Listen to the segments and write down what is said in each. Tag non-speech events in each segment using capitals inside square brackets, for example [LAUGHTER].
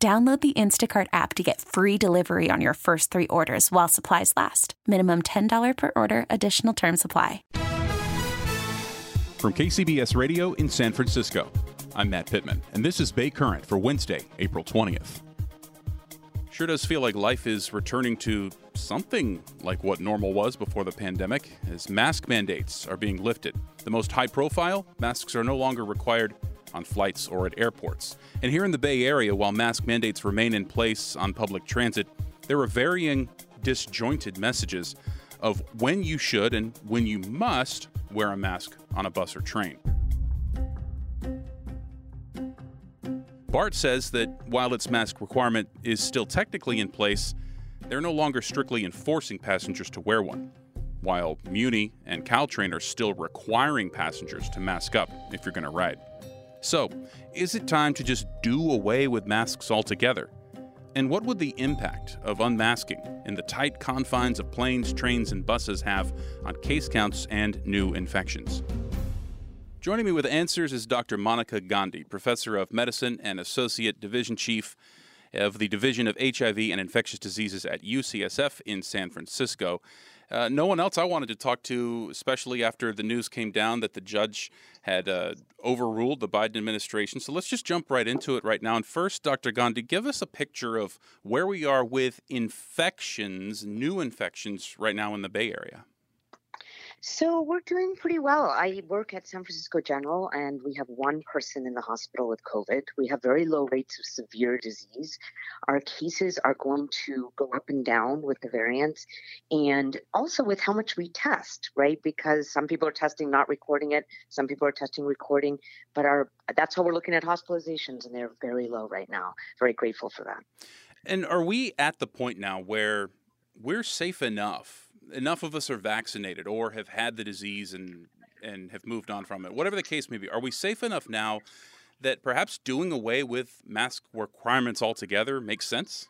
Download the Instacart app to get free delivery on your first three orders while supplies last. Minimum $10 per order, additional term supply. From KCBS Radio in San Francisco, I'm Matt Pittman, and this is Bay Current for Wednesday, April 20th. Sure does feel like life is returning to something like what normal was before the pandemic, as mask mandates are being lifted. The most high profile, masks are no longer required on flights or at airports. And here in the Bay Area, while mask mandates remain in place on public transit, there are varying disjointed messages of when you should and when you must wear a mask on a bus or train. BART says that while its mask requirement is still technically in place, they're no longer strictly enforcing passengers to wear one, while Muni and Caltrain are still requiring passengers to mask up if you're going to ride. So, is it time to just do away with masks altogether? And what would the impact of unmasking in the tight confines of planes, trains, and buses have on case counts and new infections? Joining me with answers is Dr. Monica Gandhi, professor of medicine and associate division chief of the Division of HIV and Infectious Diseases at UCSF in San Francisco. Uh, no one else I wanted to talk to, especially after the news came down that the judge had uh, overruled the Biden administration. So let's just jump right into it right now. And first, Dr. Gandhi, give us a picture of where we are with infections, new infections right now in the Bay Area. So we're doing pretty well. I work at San Francisco General, and we have one person in the hospital with COVID. We have very low rates of severe disease. Our cases are going to go up and down with the variants, and also with how much we test, right? Because some people are testing, not recording it. Some people are testing, recording. But our that's how we're looking at hospitalizations, and they're very low right now. Very grateful for that. And are we at the point now where we're safe enough? Enough of us are vaccinated or have had the disease and and have moved on from it. Whatever the case may be, are we safe enough now that perhaps doing away with mask requirements altogether makes sense?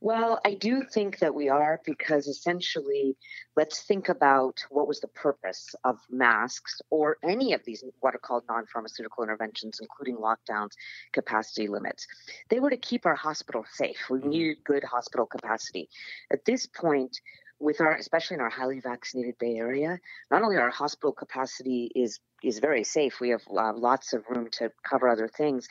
Well, I do think that we are because essentially, let's think about what was the purpose of masks or any of these what are called non pharmaceutical interventions, including lockdowns, capacity limits. They were to keep our hospital safe. We mm-hmm. needed good hospital capacity. At this point, with our especially in our highly vaccinated bay area not only our hospital capacity is is very safe we have uh, lots of room to cover other things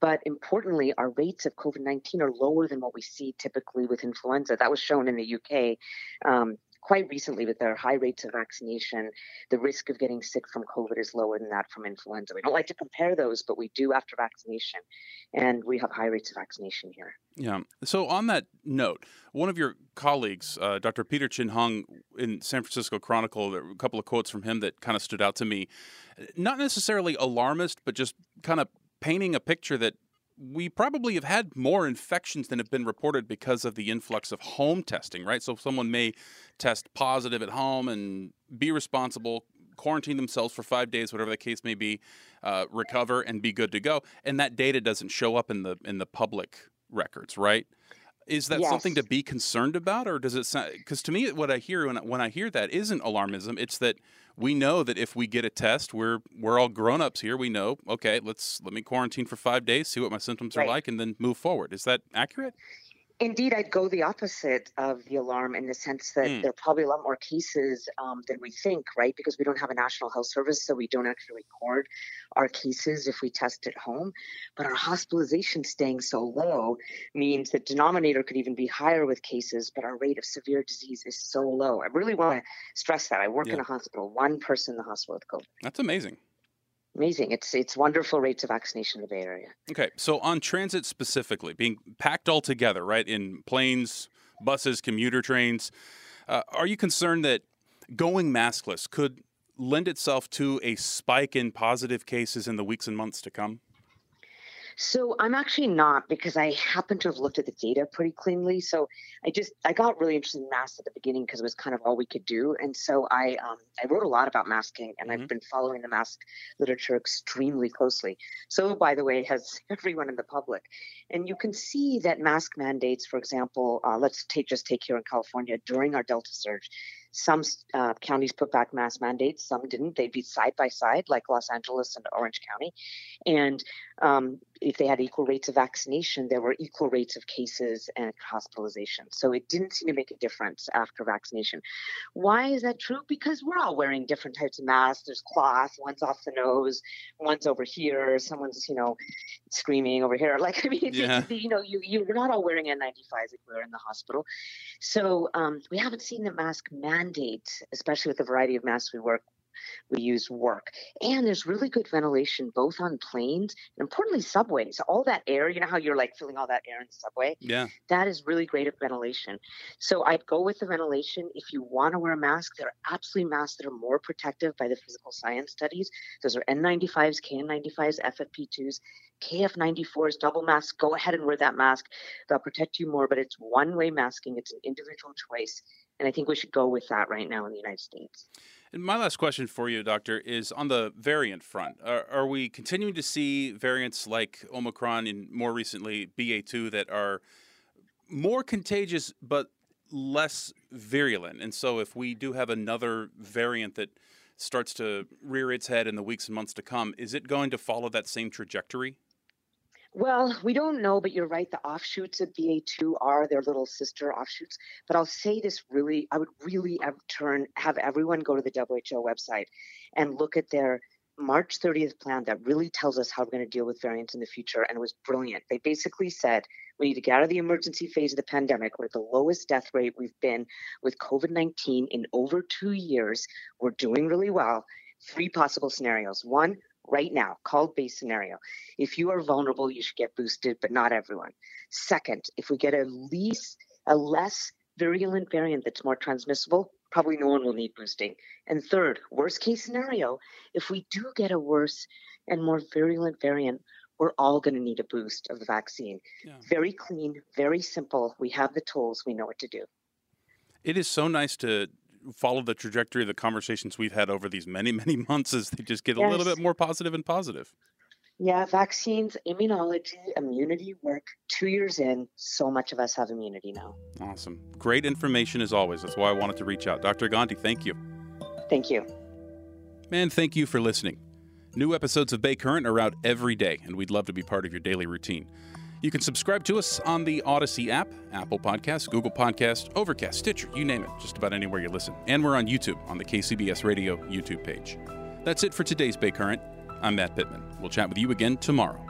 but importantly our rates of covid-19 are lower than what we see typically with influenza. That was shown in the uk um, quite recently with their high rates of vaccination, the risk of getting sick from COVID is lower than that from influenza. We don't like to compare those, but we do after vaccination. And we have high rates of vaccination here. Yeah. So, on that note, one of your colleagues, uh, Dr. Peter Chin-Hong in San Francisco Chronicle, there were a couple of quotes from him that kind of stood out to me. Not necessarily alarmist, but just kind of painting a picture that we probably have had more infections than have been reported because of the influx of home testing, right? So someone may test positive at home and be responsible, quarantine themselves for five days, whatever the case may be, uh, recover and be good to go, and that data doesn't show up in the in the public records, right? Is that yes. something to be concerned about, or does it sound? Because to me, what I hear when I, when I hear that isn't alarmism. It's that we know that if we get a test, we're we're all grown ups here. We know, okay, let's let me quarantine for five days, see what my symptoms right. are like, and then move forward. Is that accurate? Indeed, I'd go the opposite of the alarm in the sense that mm. there are probably a lot more cases um, than we think, right? Because we don't have a national health service, so we don't actually record our cases if we test at home. But our hospitalization staying so low means that denominator could even be higher with cases, but our rate of severe disease is so low. I really want to stress that. I work yeah. in a hospital, one person in the hospital with COVID. That's amazing amazing. It's it's wonderful rates of vaccination in the Bay Area. Okay, so on transit specifically, being packed all together, right, in planes, buses, commuter trains, uh, are you concerned that going maskless could lend itself to a spike in positive cases in the weeks and months to come? So I'm actually not because I happen to have looked at the data pretty cleanly. So I just I got really interested in masks at the beginning because it was kind of all we could do, and so I um, I wrote a lot about masking, and mm-hmm. I've been following the mask literature extremely closely. So by the way, has [LAUGHS] everyone in the public, and you can see that mask mandates, for example, uh, let's take just take here in California during our Delta surge some uh, counties put back mask mandates, some didn't. They'd be side by side, like Los Angeles and Orange County. And um, if they had equal rates of vaccination, there were equal rates of cases and hospitalization. So it didn't seem to make a difference after vaccination. Why is that true? Because we're all wearing different types of masks. There's cloth, one's off the nose, one's over here, someone's, you know, screaming over here. [LAUGHS] Like, I mean, yeah. you know, you, you're not all wearing N95s like we're in the hospital. So um, we haven't seen the mask mandate, especially with the variety of masks we work we use work. And there's really good ventilation both on planes and importantly subways. All that air, you know how you're like filling all that air in the subway? Yeah. That is really great at ventilation. So I'd go with the ventilation. If you want to wear a mask, there are absolutely masks that are more protective by the physical science studies. Those are N95s, KN95s, FFP2s. KF94s, double mask, go ahead and wear that mask. They'll protect you more, but it's one way masking. It's an individual choice. And I think we should go with that right now in the United States. And my last question for you, Doctor, is on the variant front. Are, are, we continuing to see variants like Omicron and more recently BA2 that are more contagious but less virulent? And so, if we do have another variant that starts to rear its head in the weeks and months to come, is it going to follow that same trajectory? Well, we don't know, but you're right. The offshoots of BA2 are their little sister offshoots. But I'll say this really, I would really turn, have everyone go to the WHO website and look at their March 30th plan that really tells us how we're going to deal with variants in the future. And it was brilliant. They basically said we need to get out of the emergency phase of the pandemic. We're at the lowest death rate we've been with COVID 19 in over two years. We're doing really well. Three possible scenarios. One, right now, called base scenario. If you are vulnerable, you should get boosted, but not everyone. Second, if we get a least a less virulent variant that's more transmissible, probably no one will need boosting. And third, worst case scenario, if we do get a worse and more virulent variant, we're all going to need a boost of the vaccine. Yeah. Very clean, very simple. We have the tools, we know what to do. It is so nice to follow the trajectory of the conversations we've had over these many, [LAUGHS] many months as they just get yes. a little bit more positive and positive. Yeah, vaccines, immunology, immunity work. Two years in, so much of us have immunity now. Awesome. Great information as always. That's why I wanted to reach out. Dr. Gandhi, thank you. Thank you. Man, thank you for listening. New episodes of Bay Current are out every day, and we'd love to be part of your daily routine. You can subscribe to us on the Audacy app, Apple Podcast, Google Podcast, Overcast, Stitcher, you name it, just about anywhere you listen. And we're on YouTube on the KCBS Radio YouTube page. That's it for today's Bay Current. I'm Matt Pittman. We'll chat with you again tomorrow.